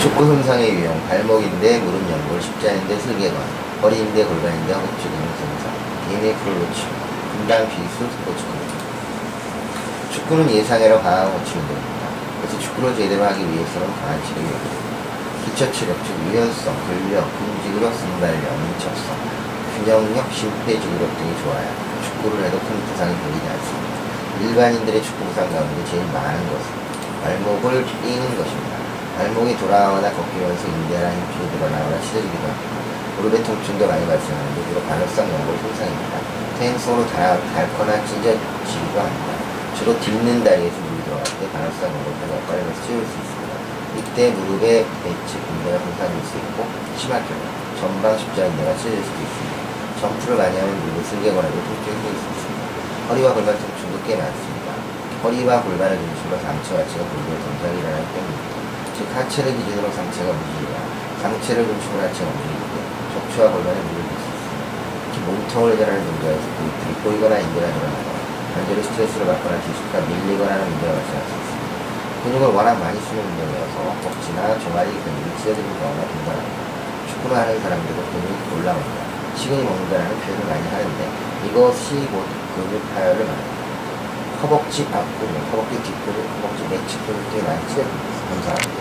축구 손상의 유형, 발목인데 무릎 연골, 십자인데 슬개관, 허리인데 골반인데 허벅지 근육 손상, DNA 프로 놓치고, 분당 비수 스포츠 근육. 축구는 예상외로 강한 고치는 겁니다. 그래서 축구를 제대로 하기 위해서는 강한 치력이 필요합니다. 기초 체력, 즉 유연성, 근력, 움직이력, 순발력, 민첩성, 균형력, 심폐지구력 등이 좋아야 축구를 해도 큰 부상이 걸리지 않습니다. 일반인들의 축구 부상 가운데 제일 많은 것은 발목을 끼는 것입니다. 발목이 돌아오거나 꺾이면서 인대나 힘줄이 늘어나거나 찢어지기도 합니다. 무릎의 통증도 많이 발생하는데 주로 반월성 연골 손상입니다. 퇴행성으로 달, 닳거나 찢어지기도 합니다. 주로 딛는 다리에서 물이 들어갈 때 반월성 연골까지 엇갈려서 찢을 수 있습니다. 이때 무릎의 배치, 군대가 손상될 수 있고 심할 경우 전방 십자 인대가 찢어질 수도 있습니다. 점프를 많이 하면 무릎을 슬개거나도 통증이 생길 수 있습니다. 허리와 골반 통증도 꽤 많습니다. 허리와 골반을 중심으로 상체 하체가 골고루 동작이 일어나기 때문입니다. 즉 하체를 기준으로 상체가 움직이거나 상체를 중심으로 하체가 때문에 척추와 골반에 무릎이. 특히 몸통을 전하는 동작에서 근육들이 꼬이거나 인대가 늘어나거나 관절이 스트레스를 받거나 디스크가 밀리거나 하는 문제가 발생할 수 있습니다. 근육을 워낙 많이 쓰는 운동이어서 벅지나 종아리 근육이 찢어지는 경우가 등장합니다. 축구를 하는 사람들도 근육이 올라옵니다. 식은이 먹는다는 표현을 많이 하는데 이것이 곧 근육 파열을 말합니다. 허벅지 앞근육, 허벅지 뒷근육, 허벅지 내측 근육 등이 많이 찢어집니다. 감사합니다.